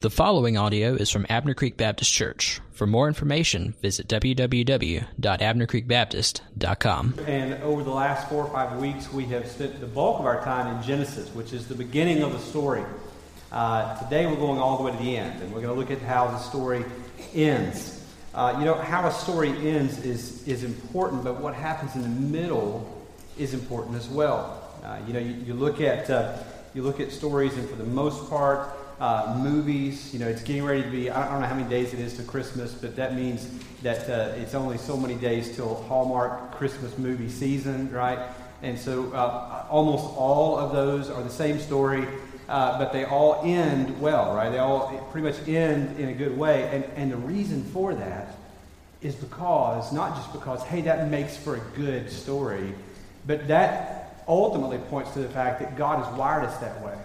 The following audio is from Abner Creek Baptist Church. For more information, visit www.abnercreekbaptist.com. And over the last four or five weeks, we have spent the bulk of our time in Genesis, which is the beginning of the story. Uh, today, we're going all the way to the end, and we're going to look at how the story ends. Uh, you know, how a story ends is, is important, but what happens in the middle is important as well. Uh, you know, you, you look at uh, you look at stories, and for the most part, uh, movies. You know, it's getting ready to be, I don't know how many days it is to Christmas, but that means that uh, it's only so many days till Hallmark Christmas movie season, right? And so uh, almost all of those are the same story, uh, but they all end well, right? They all pretty much end in a good way. And, and the reason for that is because, not just because, hey, that makes for a good story, but that ultimately points to the fact that God has wired us that way.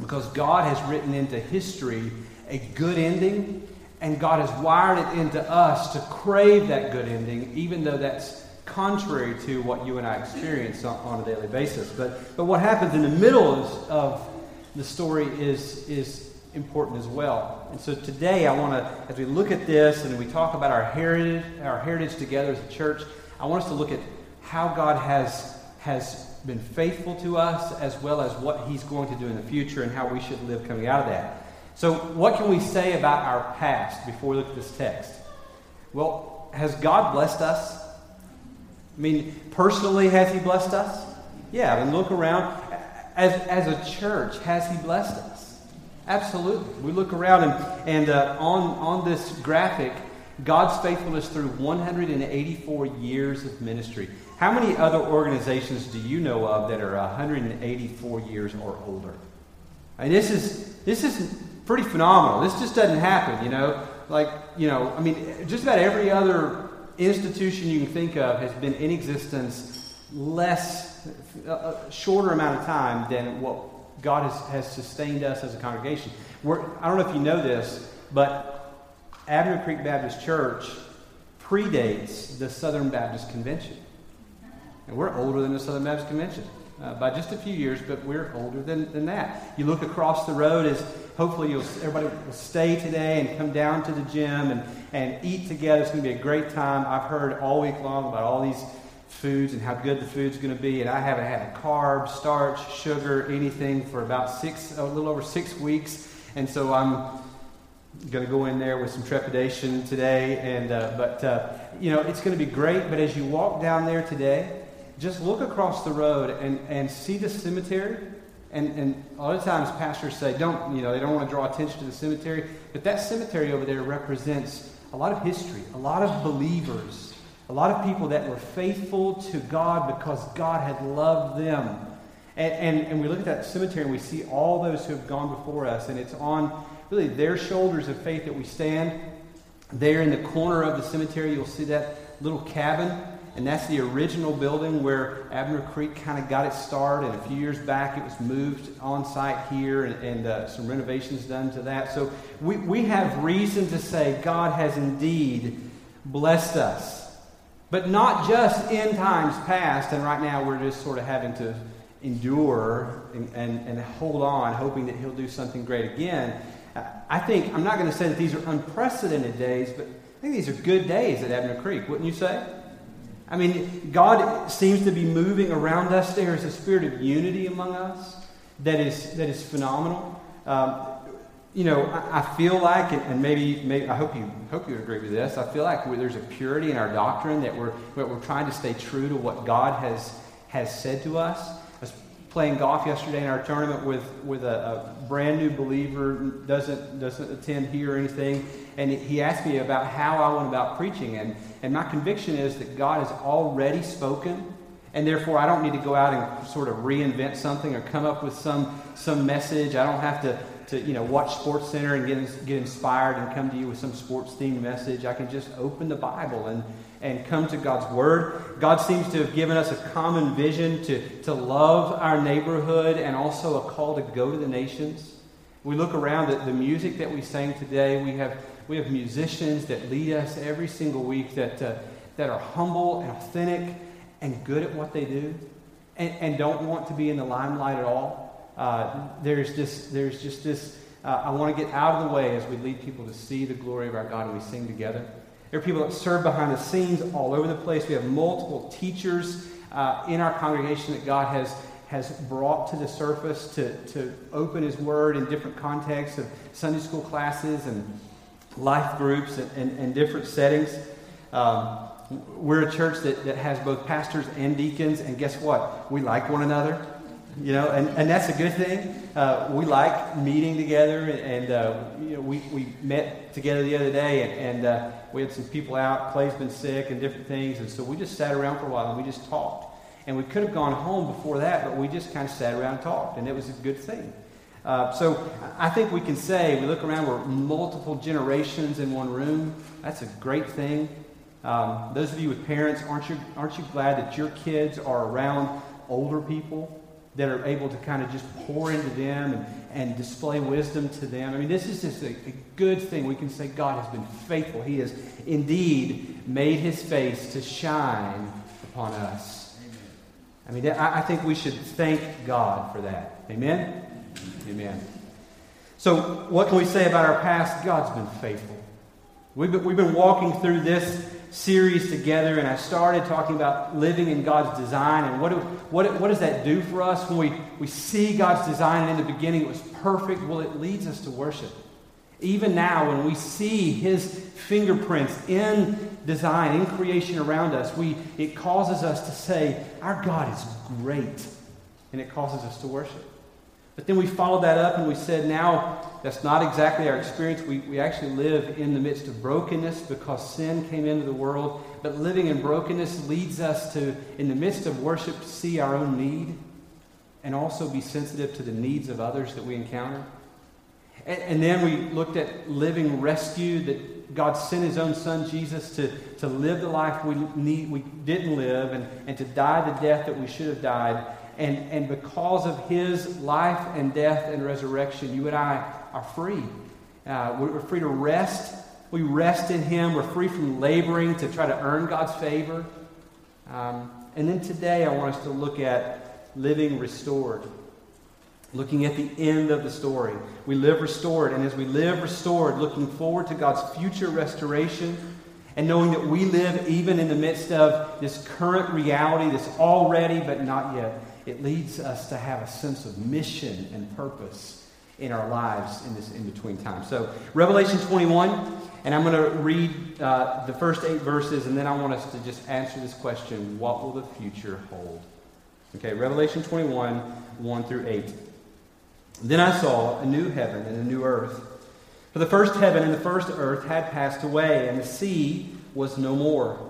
Because God has written into history a good ending, and God has wired it into us to crave that good ending, even though that's contrary to what you and I experience on, on a daily basis. But, but what happens in the middle of, of the story is, is important as well. And so today I want to, as we look at this and we talk about our heritage, our heritage together as a church, I want us to look at how God has, has been faithful to us as well as what he's going to do in the future and how we should live coming out of that. So, what can we say about our past before we look at this text? Well, has God blessed us? I mean, personally, has he blessed us? Yeah, I mean, look around. As, as a church, has he blessed us? Absolutely. We look around and, and uh, on, on this graphic, God's faithfulness through 184 years of ministry. How many other organizations do you know of that are 184 years or older? Mean, this is this is pretty phenomenal. This just doesn't happen, you know. Like, you know, I mean, just about every other institution you can think of has been in existence less, a shorter amount of time than what God has, has sustained us as a congregation. We're, I don't know if you know this, but Abner Creek Baptist Church predates the Southern Baptist Convention. And we're older than the Southern Baptist Convention uh, by just a few years, but we're older than, than that. You look across the road as hopefully you'll, everybody will stay today and come down to the gym and, and eat together. It's going to be a great time. I've heard all week long about all these foods and how good the food's going to be. And I haven't had carbs, starch, sugar, anything for about six, a little over six weeks. And so I'm going to go in there with some trepidation today. And uh, but uh, you know it's going to be great. But as you walk down there today, just look across the road and, and see the cemetery. And, and a lot of times pastors say, don't, you know, they don't want to draw attention to the cemetery. But that cemetery over there represents a lot of history, a lot of believers, a lot of people that were faithful to God because God had loved them. And, and, and we look at that cemetery and we see all those who have gone before us. And it's on really their shoulders of faith that we stand. There in the corner of the cemetery, you'll see that little cabin and that's the original building where Abner Creek kind of got its start. And a few years back, it was moved on site here and, and uh, some renovations done to that. So we, we have reason to say God has indeed blessed us. But not just in times past, and right now we're just sort of having to endure and, and, and hold on, hoping that He'll do something great again. I think, I'm not going to say that these are unprecedented days, but I think these are good days at Abner Creek, wouldn't you say? I mean, God seems to be moving around us. There is a spirit of unity among us that is, that is phenomenal. Um, you know, I, I, feel like, and maybe, maybe I hope you hope you agree with this. I feel like there's a purity in our doctrine that we're that we're trying to stay true to what God has has said to us. I was playing golf yesterday in our tournament with with a, a brand new believer doesn't doesn't attend here or anything, and he asked me about how I went about preaching. And, and my conviction is that God has already spoken, and therefore I don't need to go out and sort of reinvent something or come up with some, some message. I don't have to, to you know, watch Sports Center and get, get inspired and come to you with some sports themed message. I can just open the Bible and, and come to God's Word. God seems to have given us a common vision to, to love our neighborhood and also a call to go to the nations. We look around at the music that we sang today. We have we have musicians that lead us every single week that, uh, that are humble and authentic and good at what they do and, and don't want to be in the limelight at all. Uh, there's, this, there's just this, uh, I want to get out of the way as we lead people to see the glory of our God and we sing together. There are people that serve behind the scenes all over the place. We have multiple teachers uh, in our congregation that God has, has brought to the surface to, to open His Word in different contexts of Sunday school classes and life groups and, and, and different settings. Um, we're a church that, that has both pastors and deacons, and guess what? We like one another. You know, and, and that's a good thing. Uh, we like meeting together, and, and uh, you know, we, we met together the other day, and, and uh, we had some people out. Clay's been sick and different things, and so we just sat around for a while and we just talked. And we could have gone home before that, but we just kind of sat around and talked, and it was a good thing. Uh, so I think we can say, we look around, we're multiple generations in one room. That's a great thing. Um, those of you with parents, aren't you, aren't you glad that your kids are around older people that are able to kind of just pour into them and, and display wisdom to them? I mean, this is just a, a good thing. We can say God has been faithful. He has indeed made his face to shine upon us. I mean, I, I think we should thank God for that. Amen? Amen. So, what can we say about our past? God's been faithful. We've been, we've been walking through this series together, and I started talking about living in God's design and what, do, what, what does that do for us when we, we see God's design and in the beginning it was perfect? Well, it leads us to worship. Even now, when we see His fingerprints in design, in creation around us, we, it causes us to say, Our God is great, and it causes us to worship. But then we followed that up and we said, now that's not exactly our experience. We, we actually live in the midst of brokenness because sin came into the world. But living in brokenness leads us to, in the midst of worship, see our own need and also be sensitive to the needs of others that we encounter. And, and then we looked at living rescue, that God sent his own son, Jesus, to, to live the life we, need, we didn't live and, and to die the death that we should have died and, and because of his life and death and resurrection, you and I are free. Uh, we're free to rest. We rest in him. We're free from laboring to try to earn God's favor. Um, and then today, I want us to look at living restored. Looking at the end of the story. We live restored, and as we live restored, looking forward to God's future restoration, and knowing that we live even in the midst of this current reality, this already but not yet it leads us to have a sense of mission and purpose in our lives in this in between time. So, Revelation 21, and I'm going to read uh, the first eight verses, and then I want us to just answer this question what will the future hold? Okay, Revelation 21, 1 through 8. Then I saw a new heaven and a new earth. For the first heaven and the first earth had passed away, and the sea was no more.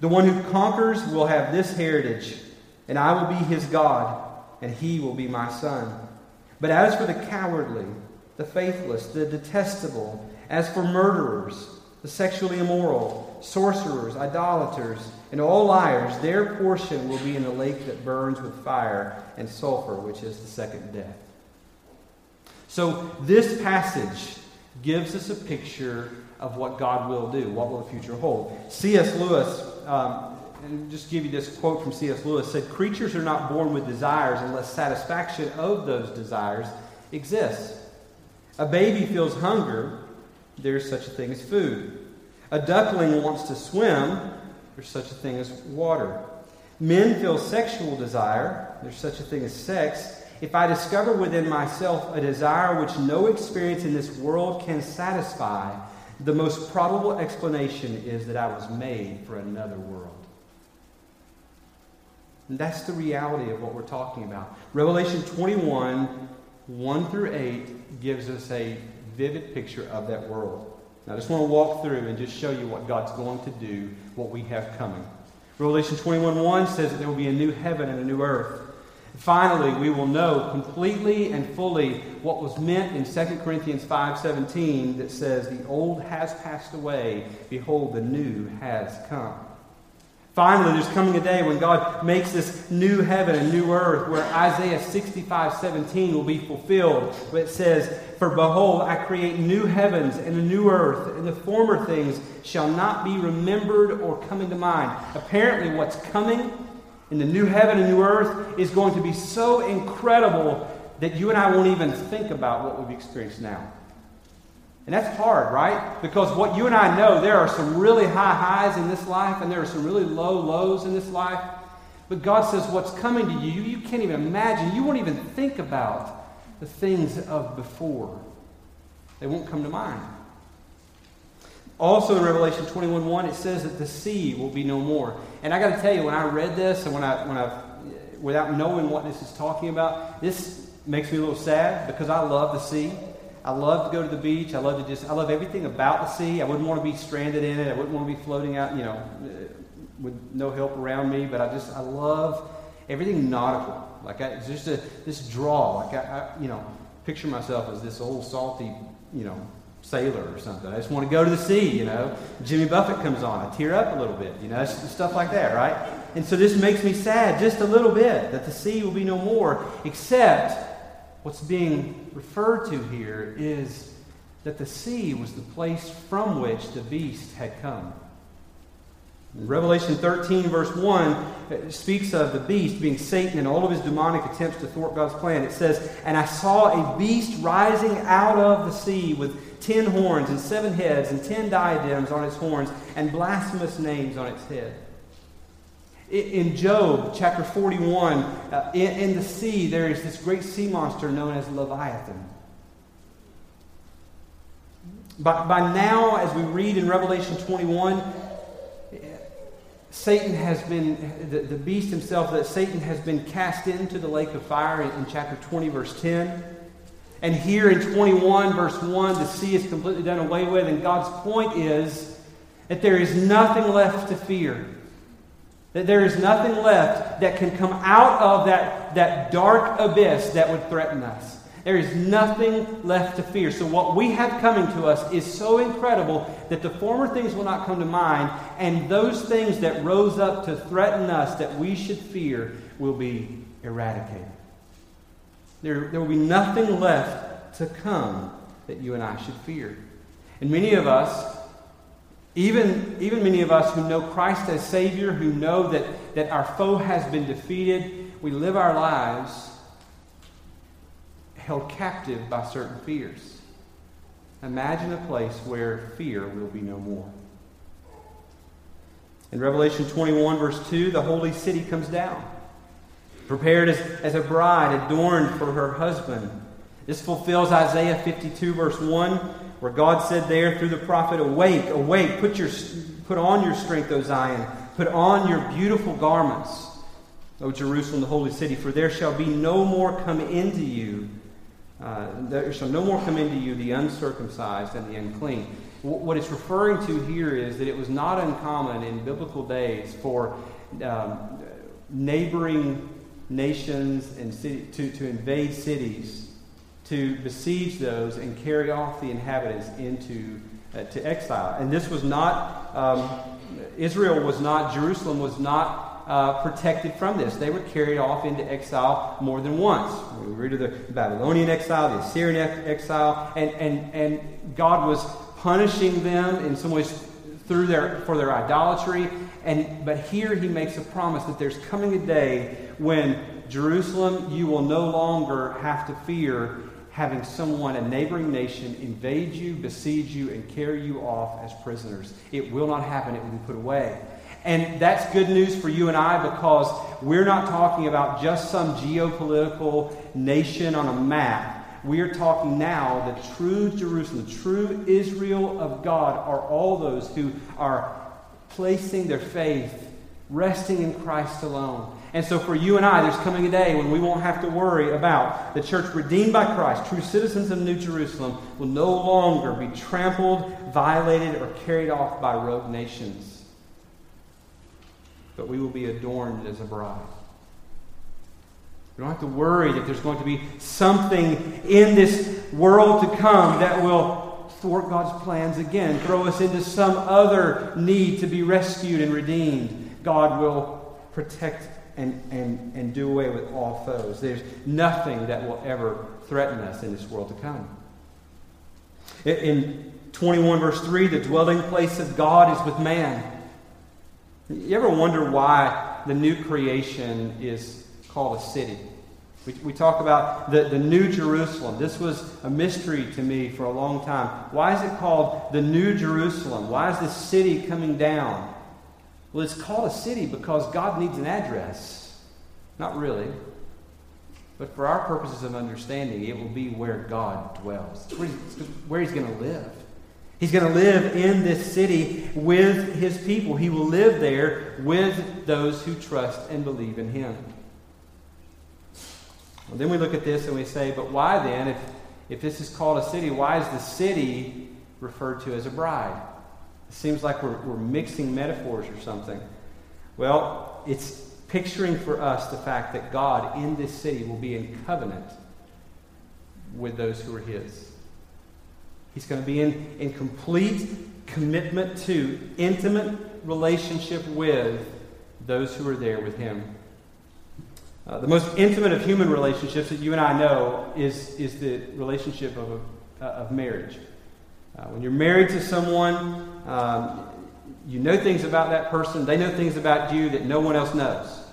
The one who conquers will have this heritage, and I will be his God, and he will be my son. But as for the cowardly, the faithless, the detestable, as for murderers, the sexually immoral, sorcerers, idolaters, and all liars, their portion will be in the lake that burns with fire and sulfur, which is the second death. So, this passage gives us a picture of what God will do. What will the future hold? C.S. Lewis um, and just give you this quote from C.S. Lewis said, Creatures are not born with desires unless satisfaction of those desires exists. A baby feels hunger, there's such a thing as food. A duckling wants to swim, there's such a thing as water. Men feel sexual desire, there's such a thing as sex. If I discover within myself a desire which no experience in this world can satisfy, the most probable explanation is that I was made for another world. And that's the reality of what we're talking about. Revelation 21, 1 through 8, gives us a vivid picture of that world. Now, I just want to walk through and just show you what God's going to do, what we have coming. Revelation 21 1 says that there will be a new heaven and a new earth. Finally, we will know completely and fully what was meant in 2 Corinthians 5:17 that says the old has passed away, behold the new has come. Finally, there's coming a day when God makes this new heaven and new earth where Isaiah 65 17 will be fulfilled. Where it says, For behold, I create new heavens and a new earth, and the former things shall not be remembered or come into mind. Apparently, what's coming in the new heaven and new earth is going to be so incredible that you and I won't even think about what we've experienced now. And that's hard, right? Because what you and I know, there are some really high highs in this life and there are some really low lows in this life. But God says what's coming to you, you can't even imagine. You won't even think about the things of before. They won't come to mind. Also in Revelation 21:1 it says that the sea will be no more. And I got to tell you when I read this and when I when I without knowing what this is talking about, this makes me a little sad because I love the sea. I love to go to the beach. I love to just, I love everything about the sea. I wouldn't want to be stranded in it. I wouldn't want to be floating out, you know, uh, with no help around me. But I just, I love everything nautical. Like, I, it's just a, this draw. Like, I, I, you know, picture myself as this old salty, you know, sailor or something. I just want to go to the sea, you know. Jimmy Buffett comes on. I tear up a little bit, you know, stuff like that, right? And so this makes me sad just a little bit that the sea will be no more, except What's being referred to here is that the sea was the place from which the beast had come. Revelation 13, verse 1, speaks of the beast being Satan and all of his demonic attempts to thwart God's plan. It says, And I saw a beast rising out of the sea with ten horns and seven heads and ten diadems on its horns and blasphemous names on its head. In Job chapter 41, uh, in, in the sea, there is this great sea monster known as Leviathan. By, by now, as we read in Revelation 21, Satan has been, the, the beast himself, that Satan has been cast into the lake of fire in, in chapter 20, verse 10. And here in 21, verse 1, the sea is completely done away with, and God's point is that there is nothing left to fear. That there is nothing left that can come out of that, that dark abyss that would threaten us. There is nothing left to fear. So, what we have coming to us is so incredible that the former things will not come to mind, and those things that rose up to threaten us that we should fear will be eradicated. There, there will be nothing left to come that you and I should fear. And many of us even, even many of us who know Christ as Savior, who know that, that our foe has been defeated, we live our lives held captive by certain fears. Imagine a place where fear will be no more. In Revelation 21, verse 2, the holy city comes down, prepared as, as a bride adorned for her husband. This fulfills Isaiah 52, verse 1 where God said there through the prophet, Awake, awake, put, your, put on your strength, O Zion, put on your beautiful garments, O Jerusalem, the holy city, for there shall be no more come into you. Uh, there shall no more come into you the uncircumcised and the unclean. What it's referring to here is that it was not uncommon in biblical days for um, neighboring nations and city, to, to invade cities to besiege those and carry off the inhabitants into uh, to exile. And this was not um, Israel was not Jerusalem was not uh, protected from this. They were carried off into exile more than once. We read of the Babylonian exile, the Assyrian exile, and, and, and God was punishing them in some ways through their for their idolatry. And but here he makes a promise that there's coming a day when Jerusalem you will no longer have to fear having someone, a neighboring nation, invade you, besiege you, and carry you off as prisoners. It will not happen, it will be put away. And that's good news for you and I because we're not talking about just some geopolitical nation on a map. We are talking now the true Jerusalem, the true Israel of God are all those who are placing their faith, resting in Christ alone. And so for you and I, there's coming a day when we won't have to worry about the church redeemed by Christ, true citizens of New Jerusalem, will no longer be trampled, violated, or carried off by rogue nations. But we will be adorned as a bride. We don't have to worry that there's going to be something in this world to come that will thwart God's plans again, throw us into some other need to be rescued and redeemed. God will protect and, and, and do away with all foes. There's nothing that will ever threaten us in this world to come. In 21, verse 3, the dwelling place of God is with man. You ever wonder why the new creation is called a city? We, we talk about the, the New Jerusalem. This was a mystery to me for a long time. Why is it called the New Jerusalem? Why is this city coming down? Well, it's called a city because God needs an address. Not really. But for our purposes of understanding, it will be where God dwells. It's where he's, where he's going to live. He's going to live in this city with his people. He will live there with those who trust and believe in him. Well, then we look at this and we say, but why then, if, if this is called a city, why is the city referred to as a bride? It seems like we're, we're mixing metaphors or something. Well, it's picturing for us the fact that God in this city will be in covenant with those who are His. He's going to be in, in complete commitment to, intimate relationship with those who are there with Him. Uh, the most intimate of human relationships that you and I know is, is the relationship of, a, uh, of marriage. Uh, when you're married to someone, um, you know things about that person, they know things about you that no one else knows.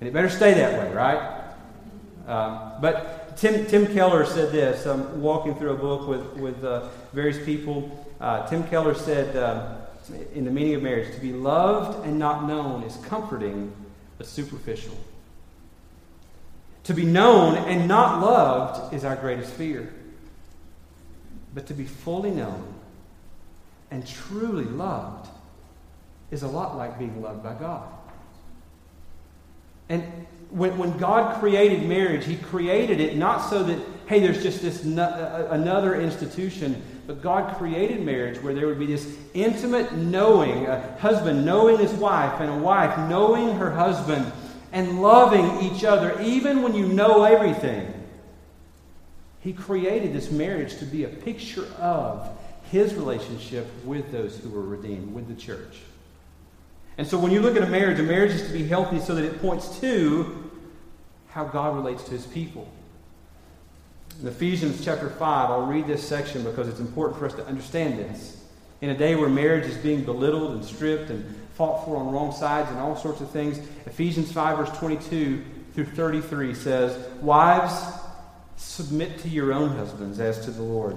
And it better stay that way, right? Um, but Tim, Tim Keller said this. I'm walking through a book with, with uh, various people. Uh, Tim Keller said, um, in the meaning of marriage, to be loved and not known is comforting but superficial. To be known and not loved is our greatest fear. But to be fully known and truly loved is a lot like being loved by God. And when, when God created marriage, He created it not so that, hey, there's just this no, uh, uh, another institution, but God created marriage where there would be this intimate knowing, a husband knowing his wife, and a wife knowing her husband, and loving each other, even when you know everything. He created this marriage to be a picture of his relationship with those who were redeemed, with the church. And so when you look at a marriage, a marriage is to be healthy so that it points to how God relates to his people. In Ephesians chapter 5, I'll read this section because it's important for us to understand this. In a day where marriage is being belittled and stripped and fought for on wrong sides and all sorts of things, Ephesians 5, verse 22 through 33 says, Wives, submit to your own husbands as to the Lord.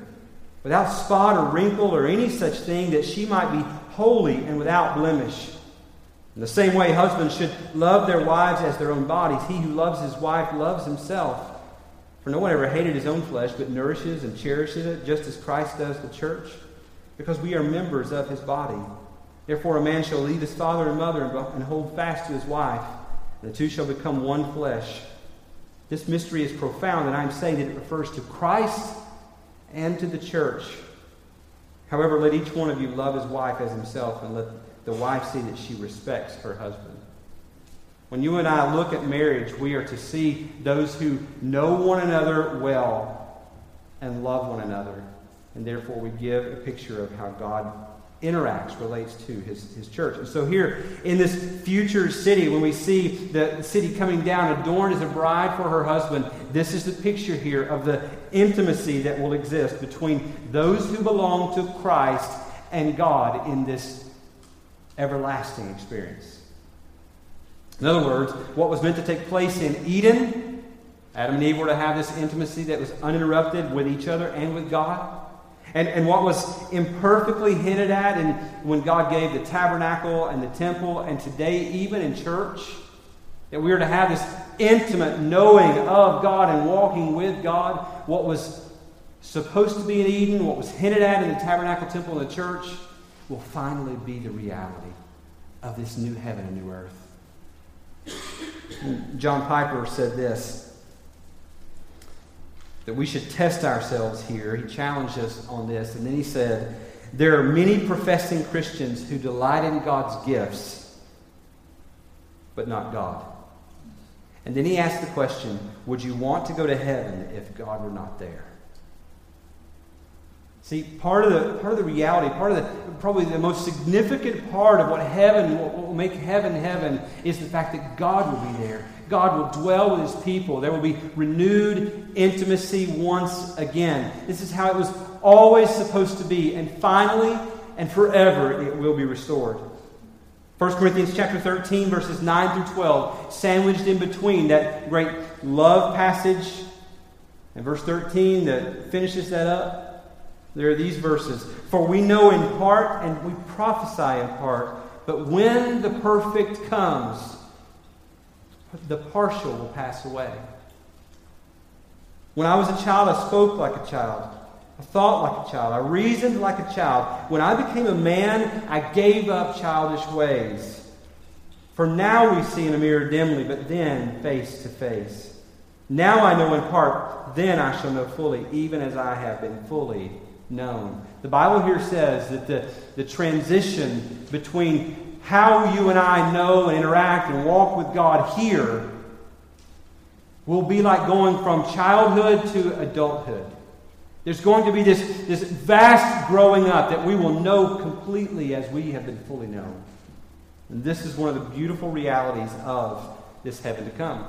without spot or wrinkle or any such thing, that she might be holy and without blemish. In the same way, husbands should love their wives as their own bodies. He who loves his wife loves himself. For no one ever hated his own flesh, but nourishes and cherishes it, just as Christ does the church, because we are members of his body. Therefore, a man shall leave his father and mother and hold fast to his wife, and the two shall become one flesh. This mystery is profound, and I am saying that it refers to Christ and to the church. However, let each one of you love his wife as himself, and let the wife see that she respects her husband. When you and I look at marriage, we are to see those who know one another well and love one another. And therefore, we give a picture of how God interacts, relates to his, his church. And so, here in this future city, when we see the city coming down adorned as a bride for her husband, this is the picture here of the intimacy that will exist between those who belong to Christ and God in this everlasting experience. In other words, what was meant to take place in Eden, Adam and Eve were to have this intimacy that was uninterrupted with each other and with God. And, and what was imperfectly hinted at in, when God gave the tabernacle and the temple, and today, even in church, that we are to have this intimate knowing of God and walking with God. What was supposed to be in Eden, what was hinted at in the tabernacle, temple, and the church, will finally be the reality of this new heaven and new earth. John Piper said this that we should test ourselves here. He challenged us on this, and then he said, There are many professing Christians who delight in God's gifts, but not God. And then he asked the question Would you want to go to heaven if God were not there? See, part of the part of the reality, part of the probably the most significant part of what heaven what will make heaven heaven is the fact that God will be there. God will dwell with his people. There will be renewed intimacy once again. This is how it was always supposed to be, and finally and forever it will be restored. 1 Corinthians chapter 13 verses 9 through 12, sandwiched in between that great love passage and verse 13 that finishes that up. There are these verses For we know in part and we prophesy in part, but when the perfect comes, the partial will pass away. When I was a child, I spoke like a child. I thought like a child. I reasoned like a child. When I became a man, I gave up childish ways. For now we see in a mirror dimly, but then face to face. Now I know in part, then I shall know fully, even as I have been fully known. The Bible here says that the, the transition between how you and I know and interact and walk with God here will be like going from childhood to adulthood. There's going to be this, this vast growing up that we will know completely as we have been fully known. And this is one of the beautiful realities of this heaven to come.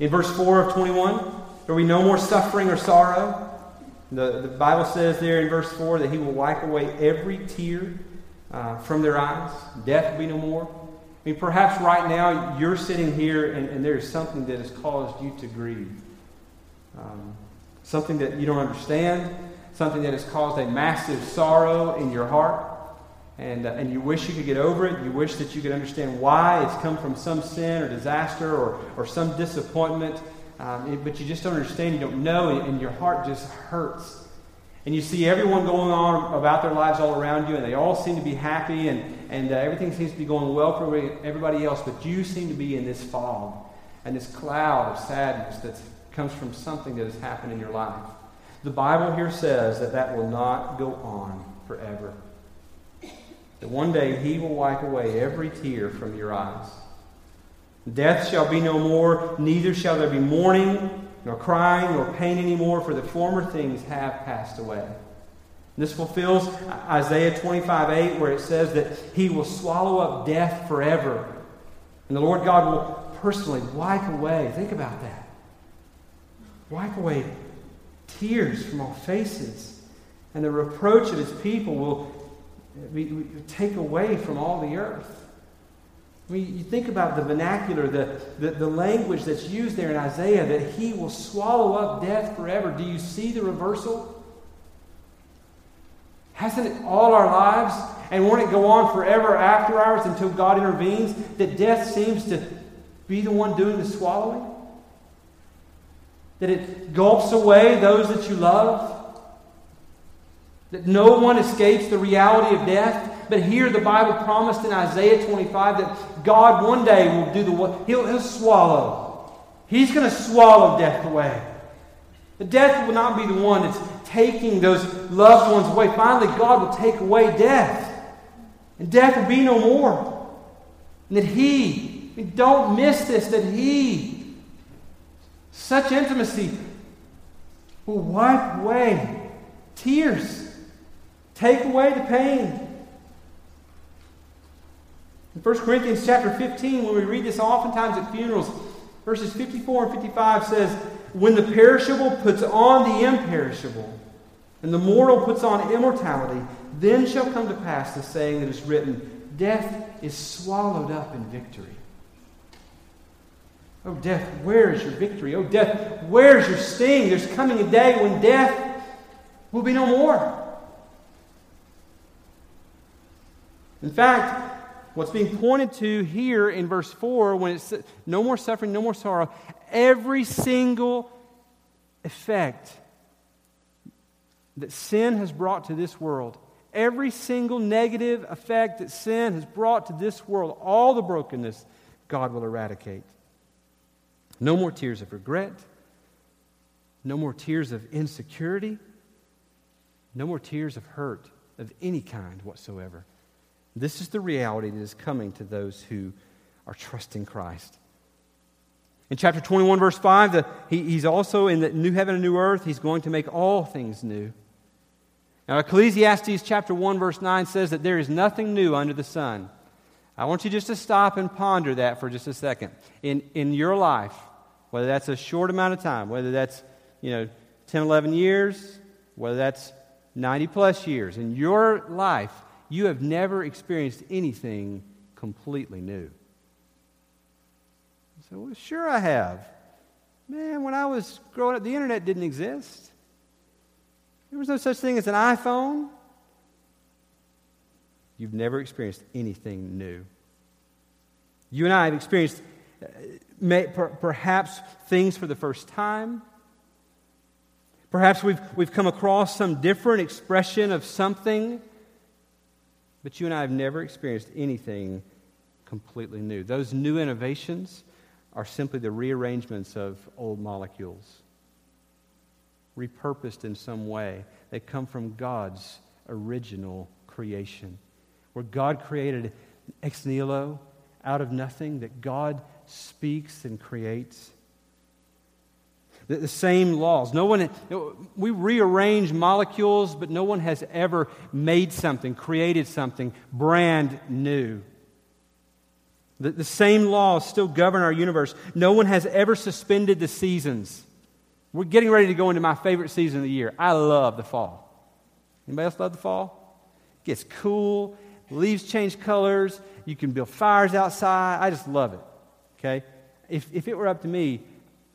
In verse 4 of 21, there will be no more suffering or sorrow. The, the Bible says there in verse 4 that he will wipe away every tear uh, from their eyes. Death will be no more. I mean, perhaps right now you're sitting here and, and there is something that has caused you to grieve. Um, something that you don't understand, something that has caused a massive sorrow in your heart. And, uh, and you wish you could get over it. You wish that you could understand why it's come from some sin or disaster or, or some disappointment. Um, but you just don't understand, you don't know, and, and your heart just hurts. And you see everyone going on about their lives all around you, and they all seem to be happy, and, and uh, everything seems to be going well for everybody else, but you seem to be in this fog and this cloud of sadness that comes from something that has happened in your life. The Bible here says that that will not go on forever. That one day He will wipe away every tear from your eyes. Death shall be no more, neither shall there be mourning, nor crying, nor pain anymore, for the former things have passed away. This fulfills Isaiah 25 8, where it says that he will swallow up death forever. And the Lord God will personally wipe away, think about that. Wipe away tears from all faces. And the reproach of his people will be, take away from all the earth. I mean, you think about the vernacular, the, the, the, language that's used there in Isaiah, that he will swallow up death forever. Do you see the reversal? Hasn't it all our lives? And won't it go on forever after ours until God intervenes? That death seems to be the one doing the swallowing? That it gulps away those that you love? That no one escapes the reality of death? But here the Bible promised in Isaiah 25 that God one day will do the what? He'll, he'll swallow. He's going to swallow death away. The death will not be the one that's taking those loved ones away. Finally, God will take away death. And death will be no more. And that He, don't miss this, that He, such intimacy, will wipe away tears, take away the pain, In 1 Corinthians chapter 15, when we read this oftentimes at funerals, verses 54 and 55 says, When the perishable puts on the imperishable, and the mortal puts on immortality, then shall come to pass the saying that is written, Death is swallowed up in victory. Oh, death, where is your victory? Oh, death, where is your sting? There's coming a day when death will be no more. In fact, what's being pointed to here in verse 4, when it's no more suffering, no more sorrow, every single effect that sin has brought to this world, every single negative effect that sin has brought to this world, all the brokenness, God will eradicate. No more tears of regret, no more tears of insecurity, no more tears of hurt of any kind whatsoever. This is the reality that is coming to those who are trusting Christ. In chapter 21, verse 5, the, he, he's also in the new heaven and new earth. He's going to make all things new. Now, Ecclesiastes chapter 1, verse 9 says that there is nothing new under the sun. I want you just to stop and ponder that for just a second. In, in your life, whether that's a short amount of time, whether that's, you know, 10, 11 years, whether that's 90 plus years, in your life, you have never experienced anything completely new. So, well, sure I have. Man, when I was growing up, the internet didn't exist. There was no such thing as an iPhone. You've never experienced anything new. You and I have experienced uh, may, per, perhaps things for the first time. Perhaps we've, we've come across some different expression of something, but you and I have never experienced anything completely new. Those new innovations are simply the rearrangements of old molecules repurposed in some way. They come from God's original creation, where God created ex nihilo, out of nothing, that God speaks and creates. The, the same laws. No one, we rearrange molecules, but no one has ever made something, created something brand new. The, the same laws still govern our universe. No one has ever suspended the seasons. We're getting ready to go into my favorite season of the year. I love the fall. Anybody else love the fall? It gets cool, leaves change colors, you can build fires outside. I just love it. Okay? If, if it were up to me,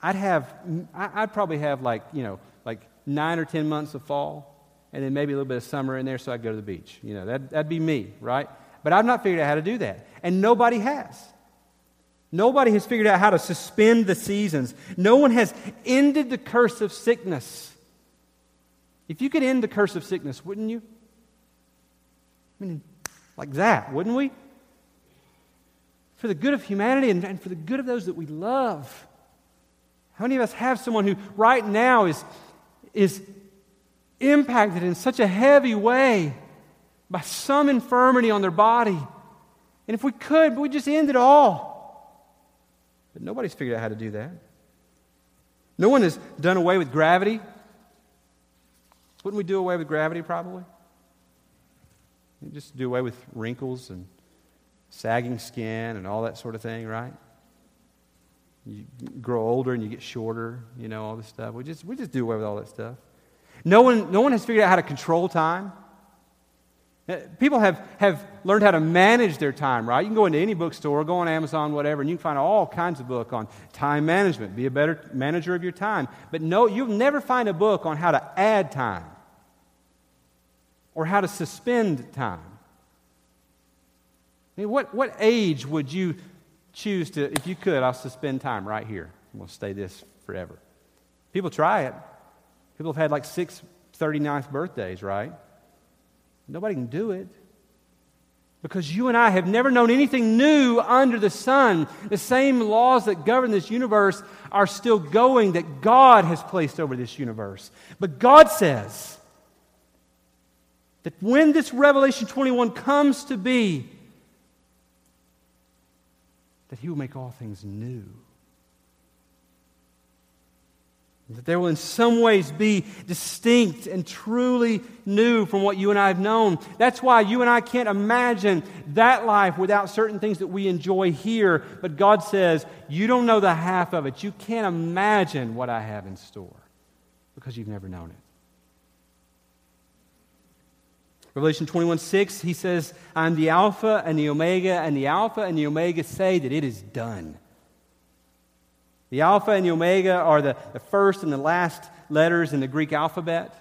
I'd have, I'd probably have like, you know, like nine or 10 months of fall, and then maybe a little bit of summer in there so I'd go to the beach. You know, that, that'd be me, right? But I've not figured out how to do that. And nobody has. Nobody has figured out how to suspend the seasons. No one has ended the curse of sickness. If you could end the curse of sickness, wouldn't you? I mean, like that, wouldn't we? For the good of humanity and, and for the good of those that we love. How many of us have someone who right now is, is impacted in such a heavy way by some infirmity on their body? And if we could, we just end it all. But nobody's figured out how to do that. No one has done away with gravity. Wouldn't we do away with gravity probably? We'd just do away with wrinkles and sagging skin and all that sort of thing, right? You grow older and you get shorter, you know, all this stuff. We just, we just do away with all that stuff. No one, no one has figured out how to control time. Uh, people have, have learned how to manage their time, right? You can go into any bookstore, go on Amazon, whatever, and you can find all kinds of book on time management. Be a better manager of your time. But no, you'll never find a book on how to add time or how to suspend time. I mean, what, what age would you choose to, if you could, I'll suspend time right here. We'll stay this forever. People try it. People have had like six 39th birthdays, right? Nobody can do it. Because you and I have never known anything new under the sun. The same laws that govern this universe are still going that God has placed over this universe. But God says that when this Revelation 21 comes to be, that He will make all things new. That there will in some ways be distinct and truly new from what you and I have known. That's why you and I can't imagine that life without certain things that we enjoy here. But God says, You don't know the half of it. You can't imagine what I have in store because you've never known it. Revelation 21 6, he says, I'm the Alpha and the Omega, and the Alpha and the Omega say that it is done. The Alpha and the Omega are the, the first and the last letters in the Greek alphabet,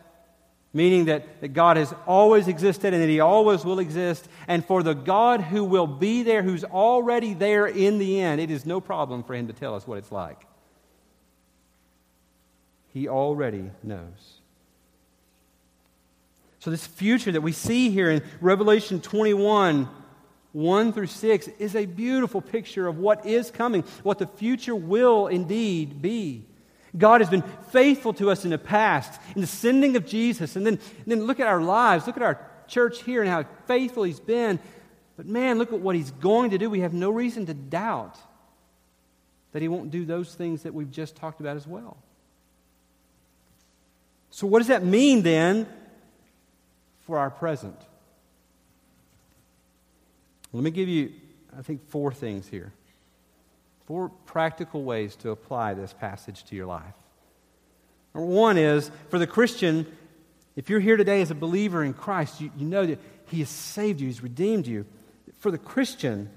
meaning that, that God has always existed and that He always will exist. And for the God who will be there, who's already there in the end, it is no problem for Him to tell us what it's like. He already knows. So, this future that we see here in Revelation 21 1 through 6 is a beautiful picture of what is coming, what the future will indeed be. God has been faithful to us in the past, in the sending of Jesus. And then, and then look at our lives, look at our church here and how faithful He's been. But man, look at what He's going to do. We have no reason to doubt that He won't do those things that we've just talked about as well. So, what does that mean then for our present? Let me give you, I think, four things here. Four practical ways to apply this passage to your life. Number one is for the Christian, if you're here today as a believer in Christ, you, you know that He has saved you, He's redeemed you. For the Christian,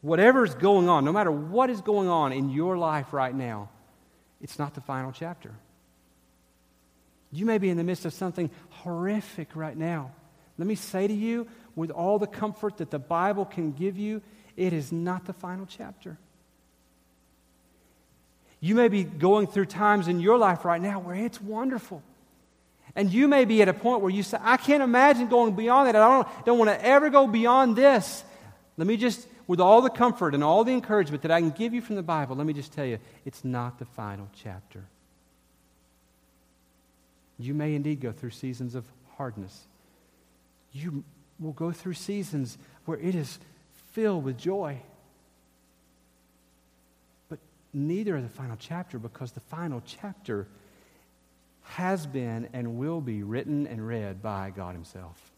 whatever is going on, no matter what is going on in your life right now, it's not the final chapter. You may be in the midst of something horrific right now. Let me say to you, with all the comfort that the Bible can give you, it is not the final chapter. You may be going through times in your life right now where it's wonderful. And you may be at a point where you say, I can't imagine going beyond that. I don't, don't want to ever go beyond this. Let me just, with all the comfort and all the encouragement that I can give you from the Bible, let me just tell you, it's not the final chapter. You may indeed go through seasons of hardness. You will go through seasons where it is filled with joy. But neither the final chapter because the final chapter has been and will be written and read by God Himself.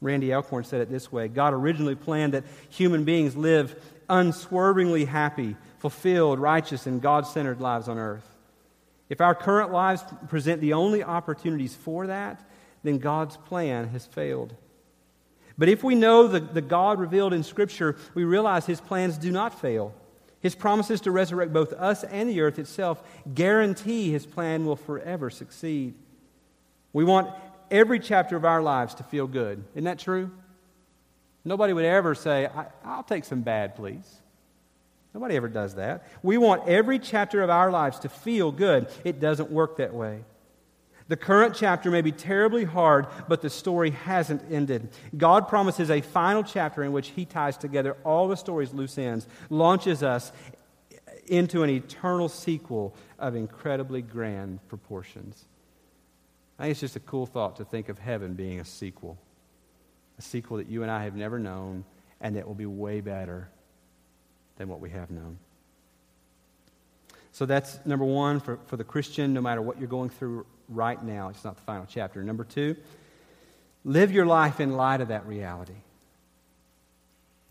Randy Alcorn said it this way God originally planned that human beings live unswervingly happy, fulfilled, righteous, and God centered lives on earth. If our current lives present the only opportunities for that, then God's plan has failed. But if we know the, the God revealed in Scripture, we realize his plans do not fail. His promises to resurrect both us and the earth itself guarantee his plan will forever succeed. We want every chapter of our lives to feel good. Isn't that true? Nobody would ever say, I'll take some bad, please. Nobody ever does that. We want every chapter of our lives to feel good. It doesn't work that way. The current chapter may be terribly hard, but the story hasn't ended. God promises a final chapter in which He ties together all the story's loose ends, launches us into an eternal sequel of incredibly grand proportions. I think it's just a cool thought to think of heaven being a sequel, a sequel that you and I have never known and that will be way better than what we have known. So that's number one for, for the Christian, no matter what you're going through right now. It's not the final chapter. Number two, live your life in light of that reality.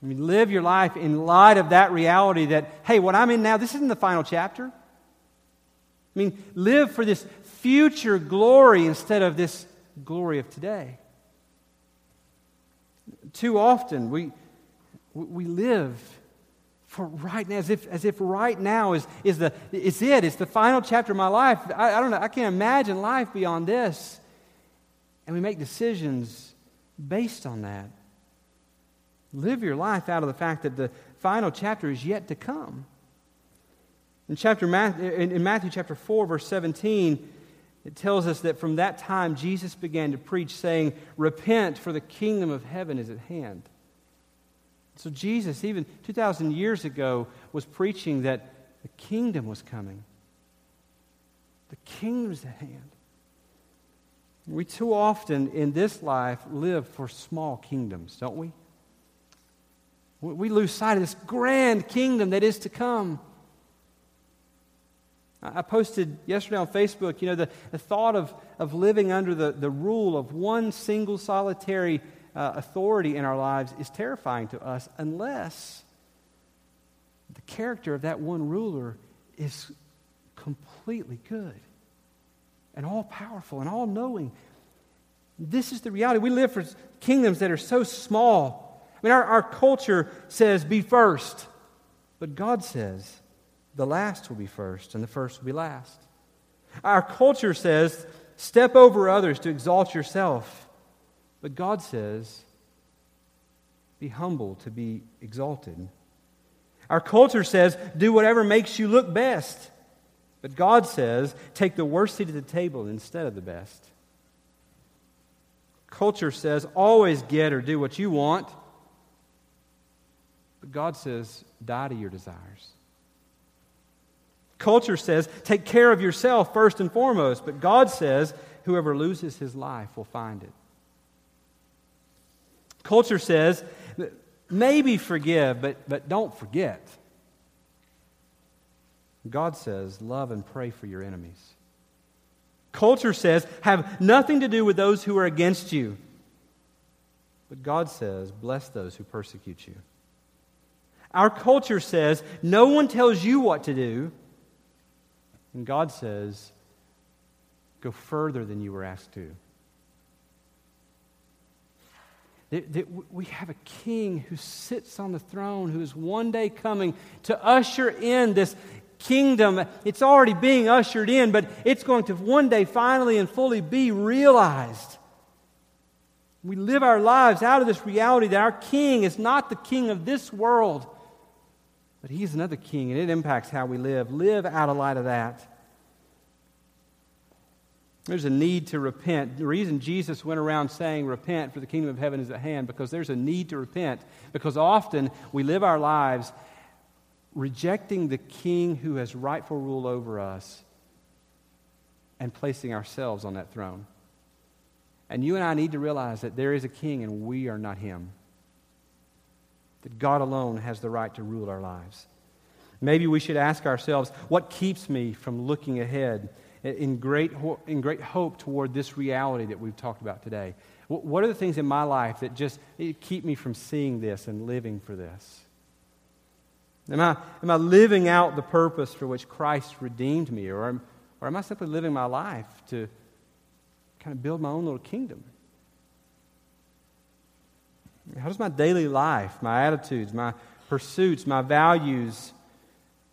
I mean, live your life in light of that reality that, hey, what I'm in now, this isn't the final chapter. I mean, live for this future glory instead of this glory of today. Too often, we, we live for right now, as if, as if right now is, is, the, is it. It's the final chapter of my life. I, I don't know. I can't imagine life beyond this. And we make decisions based on that. Live your life out of the fact that the final chapter is yet to come. In, chapter, in Matthew chapter 4, verse 17, it tells us that from that time Jesus began to preach, saying, Repent, for the kingdom of heaven is at hand. So, Jesus, even 2,000 years ago, was preaching that the kingdom was coming. The kingdom's at hand. We too often in this life live for small kingdoms, don't we? We lose sight of this grand kingdom that is to come. I posted yesterday on Facebook, you know, the, the thought of, of living under the, the rule of one single solitary uh, authority in our lives is terrifying to us unless the character of that one ruler is completely good and all powerful and all knowing. This is the reality. We live for kingdoms that are so small. I mean, our, our culture says, be first. But God says, the last will be first and the first will be last. Our culture says, step over others to exalt yourself. But God says, be humble to be exalted. Our culture says, do whatever makes you look best. But God says, take the worst seat at the table instead of the best. Culture says, always get or do what you want. But God says, die to your desires. Culture says, take care of yourself first and foremost. But God says, whoever loses his life will find it. Culture says, maybe forgive, but, but don't forget. God says, love and pray for your enemies. Culture says, have nothing to do with those who are against you. But God says, bless those who persecute you. Our culture says, no one tells you what to do. And God says, go further than you were asked to. That, that we have a king who sits on the throne, who is one day coming to usher in this kingdom. It's already being ushered in, but it's going to one day finally and fully be realized. We live our lives out of this reality that our king is not the king of this world, but he's another king, and it impacts how we live. Live out of light of that. There's a need to repent. The reason Jesus went around saying, Repent, for the kingdom of heaven is at hand, because there's a need to repent. Because often we live our lives rejecting the king who has rightful rule over us and placing ourselves on that throne. And you and I need to realize that there is a king and we are not him. That God alone has the right to rule our lives. Maybe we should ask ourselves what keeps me from looking ahead in great, in great hope toward this reality that we've talked about today? What are the things in my life that just eh, keep me from seeing this and living for this? Am I, am I living out the purpose for which Christ redeemed me? Or am, or am I simply living my life to kind of build my own little kingdom? How does my daily life, my attitudes, my pursuits, my values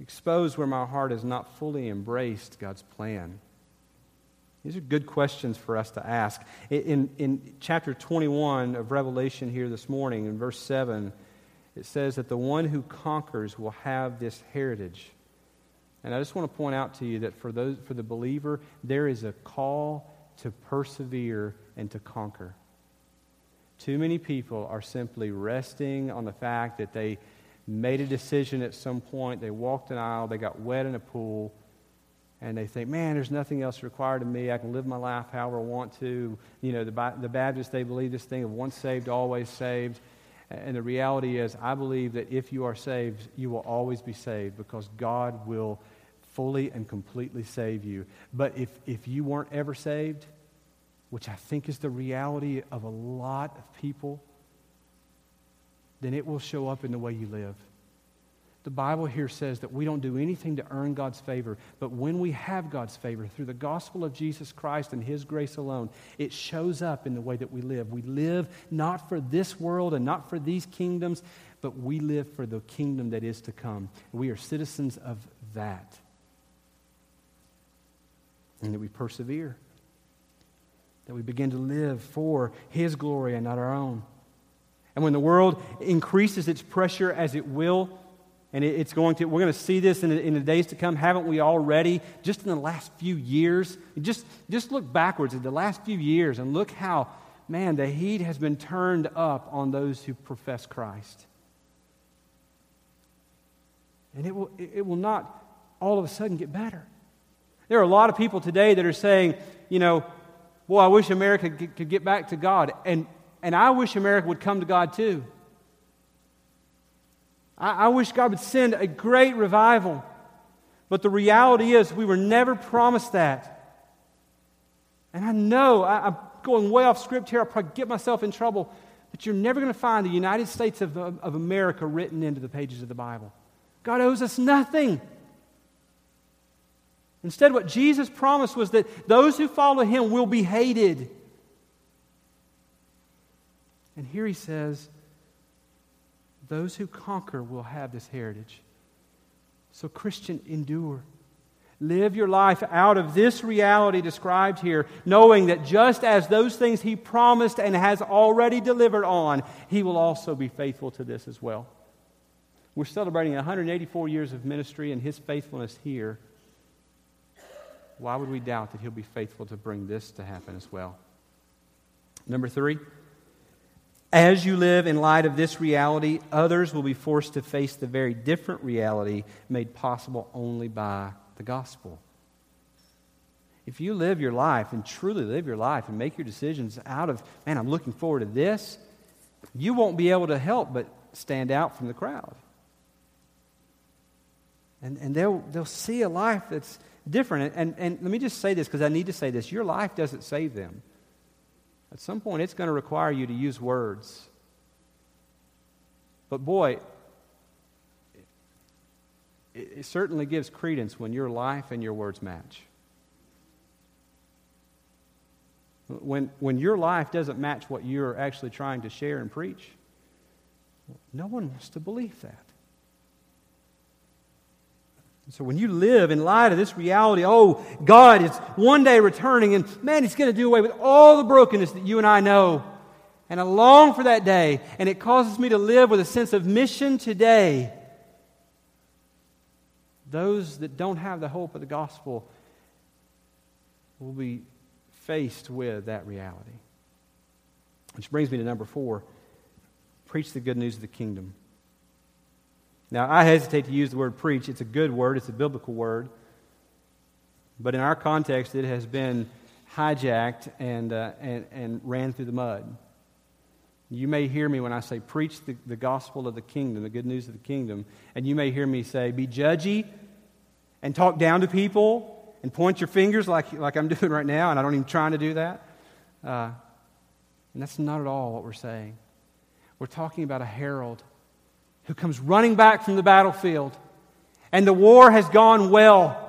expose where my heart has not fully embraced God's plan? These are good questions for us to ask. In, in chapter 21 of Revelation here this morning, in verse 7, it says that the one who conquers will have this heritage. And I just want to point out to you that for, those, for the believer, there is a call to persevere and to conquer. Too many people are simply resting on the fact that they made a decision at some point, they walked an aisle, they got wet in a pool, and they think, man, there's nothing else required of me. I can live my life however I want to. You know, the, the Baptists, they believe this thing of once saved, always saved. And the reality is, I believe that if you are saved, you will always be saved because God will fully and completely save you. But if, if you weren't ever saved, which I think is the reality of a lot of people, then it will show up in the way you live. The Bible here says that we don't do anything to earn God's favor, but when we have God's favor through the gospel of Jesus Christ and His grace alone, it shows up in the way that we live. We live not for this world and not for these kingdoms, but we live for the kingdom that is to come. We are citizens of that. And that we persevere, that we begin to live for His glory and not our own. And when the world increases its pressure as it will, and it's going to, we're going to see this in the, in the days to come. Haven't we already? Just in the last few years. Just, just look backwards at the last few years and look how, man, the heat has been turned up on those who profess Christ. And it will, it will not all of a sudden get better. There are a lot of people today that are saying, you know, boy, I wish America could get back to God. And, and I wish America would come to God too. I, I wish God would send a great revival. But the reality is, we were never promised that. And I know I, am going way off script here. I'll probably get myself in trouble. But you're never going to find the United States of, of America written into the pages of the Bible. God owes us nothing. Instead, what Jesus promised was that those who follow him will be hated. And here he says, those who conquer will have this heritage. So, Christian, endure. Live your life out of this reality described here, knowing that just as those things he promised and has already delivered on, he will also be faithful to this as well. We're celebrating 184 years of ministry and his faithfulness here. Why would we doubt that he'll be faithful to bring this to happen as well? Number three, as you live in light of this reality, others will be forced to face the very different reality made possible only by the gospel. If you live your life and truly live your life and make your decisions out of, man, I'm looking forward to this, you won't be able to help but stand out from the crowd. And, and they'll, they'll see a life that's different. And, and, and let me just say this because I need to say this your life doesn't save them. At some point, it's going to require you to use words. But boy, it, it certainly gives credence when your life and your words match. When, when your life doesn't match what you're actually trying to share and preach, no one wants to believe that. So when you live in light of this reality, oh, God is one day returning, and man, He's going to do away with all the brokenness that you and I know. And I long for that day, and it causes me to live with a sense of mission today those that don't have the hope of the gospel will be faced with that reality. Which brings me to number four preach the good news of the kingdom. Now, I hesitate to use the word preach. It's a good word, it's a biblical word. But in our context, it has been hijacked and, uh, and, and ran through the mud. You may hear me when I say preach the, the gospel of the kingdom, the good news of the kingdom. And you may hear me say be judgy and talk down to people and point your fingers like, like I'm doing right now, and I don't even trying to do that. Uh, and that's not at all what we're saying. We're talking about a herald who comes running back from the battlefield, and the war has gone well.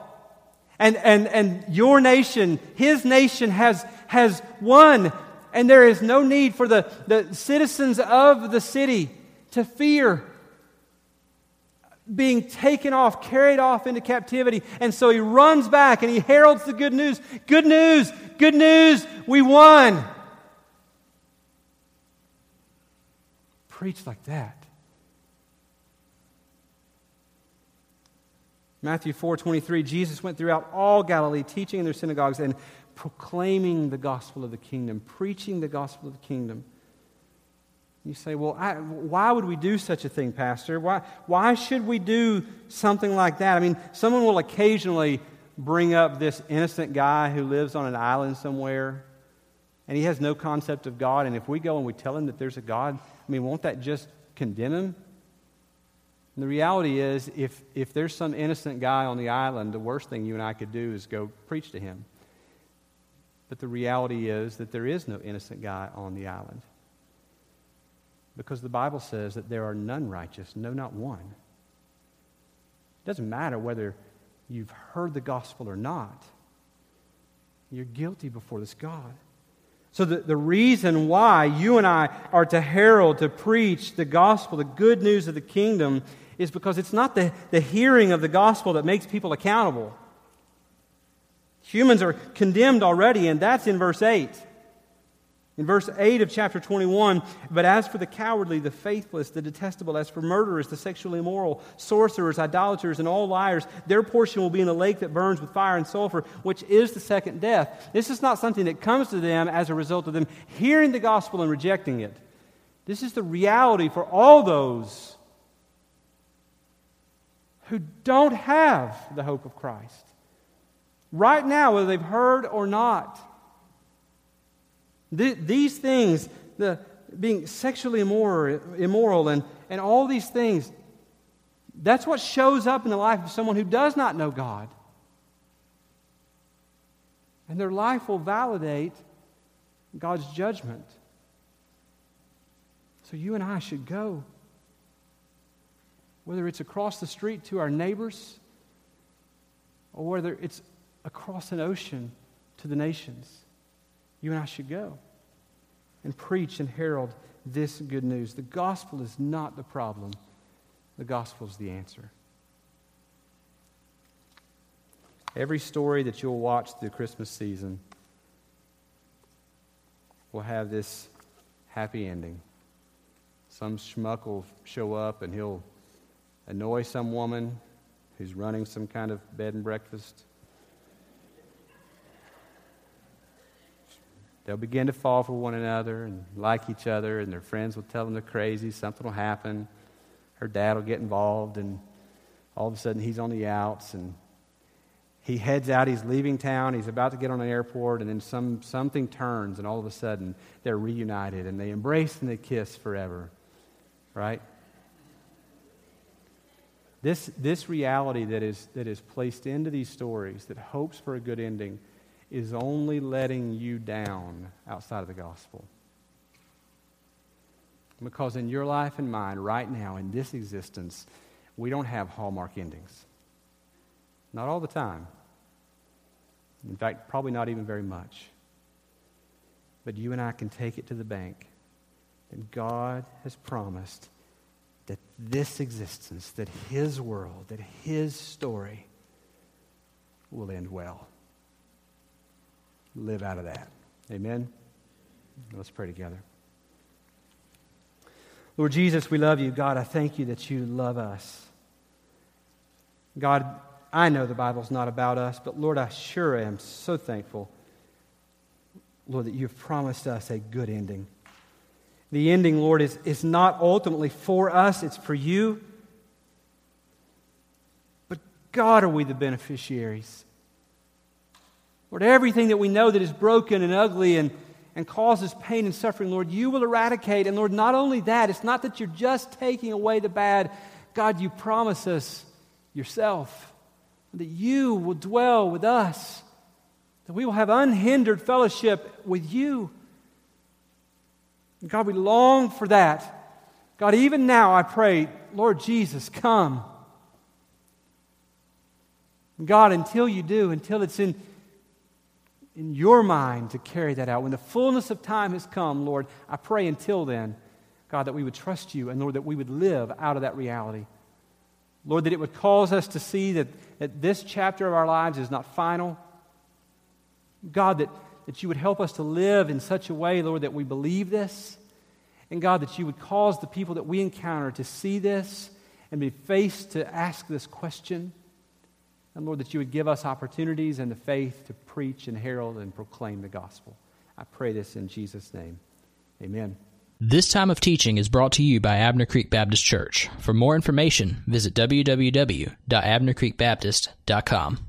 And, and, and your nation, his nation, has, has won and there is no need for the, the citizens of the city to fear being taken off, carried off into captivity. And so he runs back and he heralds the good news. Good news, good news, we won. Preach like that. Matthew 4:23 Jesus went throughout all Galilee teaching in their synagogues and proclaiming the gospel of the kingdom, preaching the gospel of the kingdom. You say, well, I, why would we do such a thing, Pastor? Why, why should we do something like that? I mean, someone will occasionally bring up this innocent guy who lives on an island somewhere and he has no concept of God. And if we go and we tell him that there's a God, I mean, won't that just condemn him? And the reality is, if, if there's some innocent guy on the island, the worst thing you and I could do is go preach to him. But the reality is that there is no innocent guy on the island. Because the Bible says that there are none righteous, no, not one. It doesn't matter whether you've heard the gospel or not, you're guilty before this God. So, the, the reason why you and I are to herald, to preach the gospel, the good news of the kingdom, is because it's not the, the hearing of the gospel that makes people accountable. Humans are condemned already, and that's in verse 8. In verse 8 of chapter 21, but as for the cowardly, the faithless, the detestable, as for murderers, the sexually immoral, sorcerers, idolaters, and all liars, their portion will be in the lake that burns with fire and sulfur, which is the second death. This is not something that comes to them as a result of them hearing the gospel and rejecting it. This is the reality for all those who don't have the hope of Christ right now, whether they've heard or not. Th- these things, the being sexually immoral, immoral and, and all these things, That's what shows up in the life of someone who does not know God. And their life will validate God's judgment. So you and I should go. Whether it's across the street to our neighbors or whether it's across an ocean to the nations, you and I should go and preach and herald this good news. The gospel is not the problem, the gospel is the answer. Every story that you'll watch the Christmas season will have this happy ending. Some schmuck will show up and he'll annoy some woman who's running some kind of bed and breakfast. They'll begin to fall for one another and like each other, and their friends will tell them they're crazy. Something will happen. Her dad will get involved, and all of a sudden he's on the outs, and he heads out, he's leaving town, he's about to get on an airport, and then some, something turns, and all of a sudden they're reunited and they embrace and they kiss forever. Right? This, this reality that is, that is placed into these stories that hopes for a good ending is only letting you down outside of the gospel. Because in your life and mine, right now, in this existence, we don't have hallmark endings. Not all the time. In fact, probably not even very much. But you and I can take it to the bank that God has promised that this existence, that His world, that His story will end well. Live out of that. Amen? Let's pray together. Lord Jesus, we love you. God, I thank you that you love us. God, I know the Bible's not about us, but Lord, I sure am so thankful, Lord, that you've promised us a good ending. The ending, Lord, is, is not ultimately for us, it's for you. But God, are we the beneficiaries? Lord, everything that we know that is broken and ugly and, and causes pain and suffering, Lord, you will eradicate. And Lord, not only that, it's not that you're just taking away the bad. God, you promise us yourself that you will dwell with us, that we will have unhindered fellowship with you. God, we long for that. God, even now I pray, Lord Jesus, come. God, until you do, until it's in, in your mind to carry that out, when the fullness of time has come, Lord, I pray until then, God, that we would trust you and, Lord, that we would live out of that reality. Lord, that it would cause us to see that, that this chapter of our lives is not final. God, that, that you would help us to live in such a way, Lord, that we believe this. And God, that you would cause the people that we encounter to see this and be faced to ask this question. And Lord, that you would give us opportunities and the faith to preach and herald and proclaim the gospel. I pray this in Jesus' name. Amen. This time of teaching is brought to you by Abner Creek Baptist Church. For more information, visit www.abnercreekbaptist.com.